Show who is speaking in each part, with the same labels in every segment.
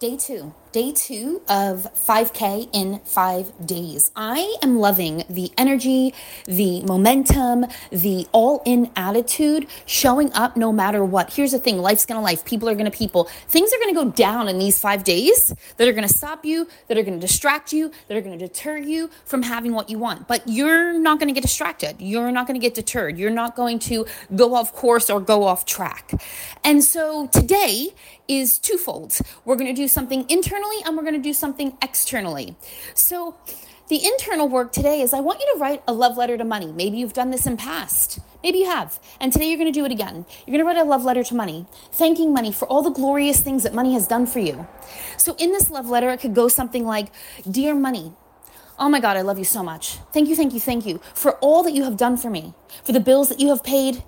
Speaker 1: Day two, day two of 5K in five days. I am loving the energy, the momentum, the all in attitude showing up no matter what. Here's the thing life's gonna life, people are gonna people. Things are gonna go down in these five days that are gonna stop you, that are gonna distract you, that are gonna deter you from having what you want. But you're not gonna get distracted. You're not gonna get deterred. You're not going to go off course or go off track. And so today is twofold. We're gonna do something internally and we're going to do something externally. So, the internal work today is I want you to write a love letter to money. Maybe you've done this in past. Maybe you have. And today you're going to do it again. You're going to write a love letter to money, thanking money for all the glorious things that money has done for you. So in this love letter, it could go something like Dear money, Oh my God, I love you so much. Thank you, thank you, thank you for all that you have done for me, for the bills that you have paid,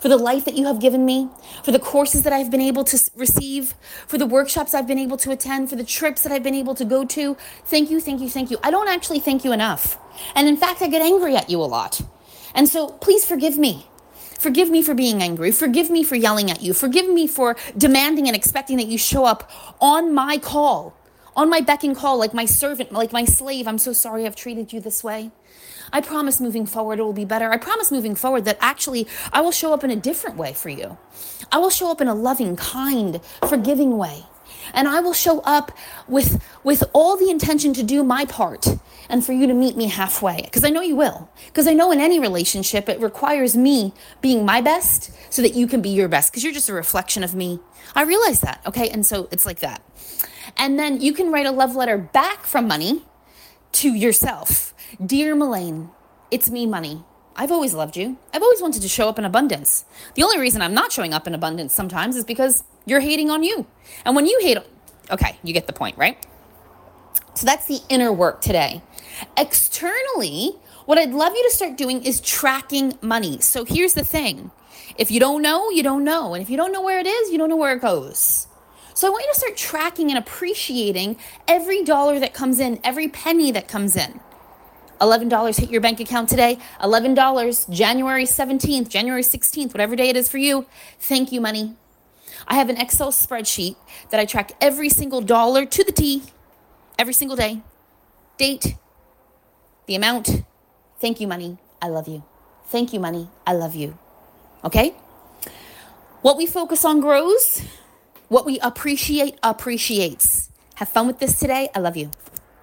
Speaker 1: for the life that you have given me, for the courses that I've been able to receive, for the workshops I've been able to attend, for the trips that I've been able to go to. Thank you, thank you, thank you. I don't actually thank you enough. And in fact, I get angry at you a lot. And so please forgive me. Forgive me for being angry. Forgive me for yelling at you. Forgive me for demanding and expecting that you show up on my call, on my beck and call, like my servant, like my slave. I'm so sorry I've treated you this way. I promise moving forward it will be better. I promise moving forward that actually I will show up in a different way for you. I will show up in a loving, kind, forgiving way. And I will show up with, with all the intention to do my part and for you to meet me halfway. Because I know you will. Because I know in any relationship, it requires me being my best so that you can be your best. Because you're just a reflection of me. I realize that. Okay. And so it's like that. And then you can write a love letter back from money to yourself. Dear Malaine, it's me, money. I've always loved you. I've always wanted to show up in abundance. The only reason I'm not showing up in abundance sometimes is because you're hating on you. And when you hate, okay, you get the point, right? So that's the inner work today. Externally, what I'd love you to start doing is tracking money. So here's the thing if you don't know, you don't know. And if you don't know where it is, you don't know where it goes. So I want you to start tracking and appreciating every dollar that comes in, every penny that comes in. $11 hit your bank account today. $11, January 17th, January 16th, whatever day it is for you. Thank you, money. I have an Excel spreadsheet that I track every single dollar to the T every single day. Date, the amount. Thank you, money. I love you. Thank you, money. I love you. Okay? What we focus on grows. What we appreciate appreciates. Have fun with this today. I love you.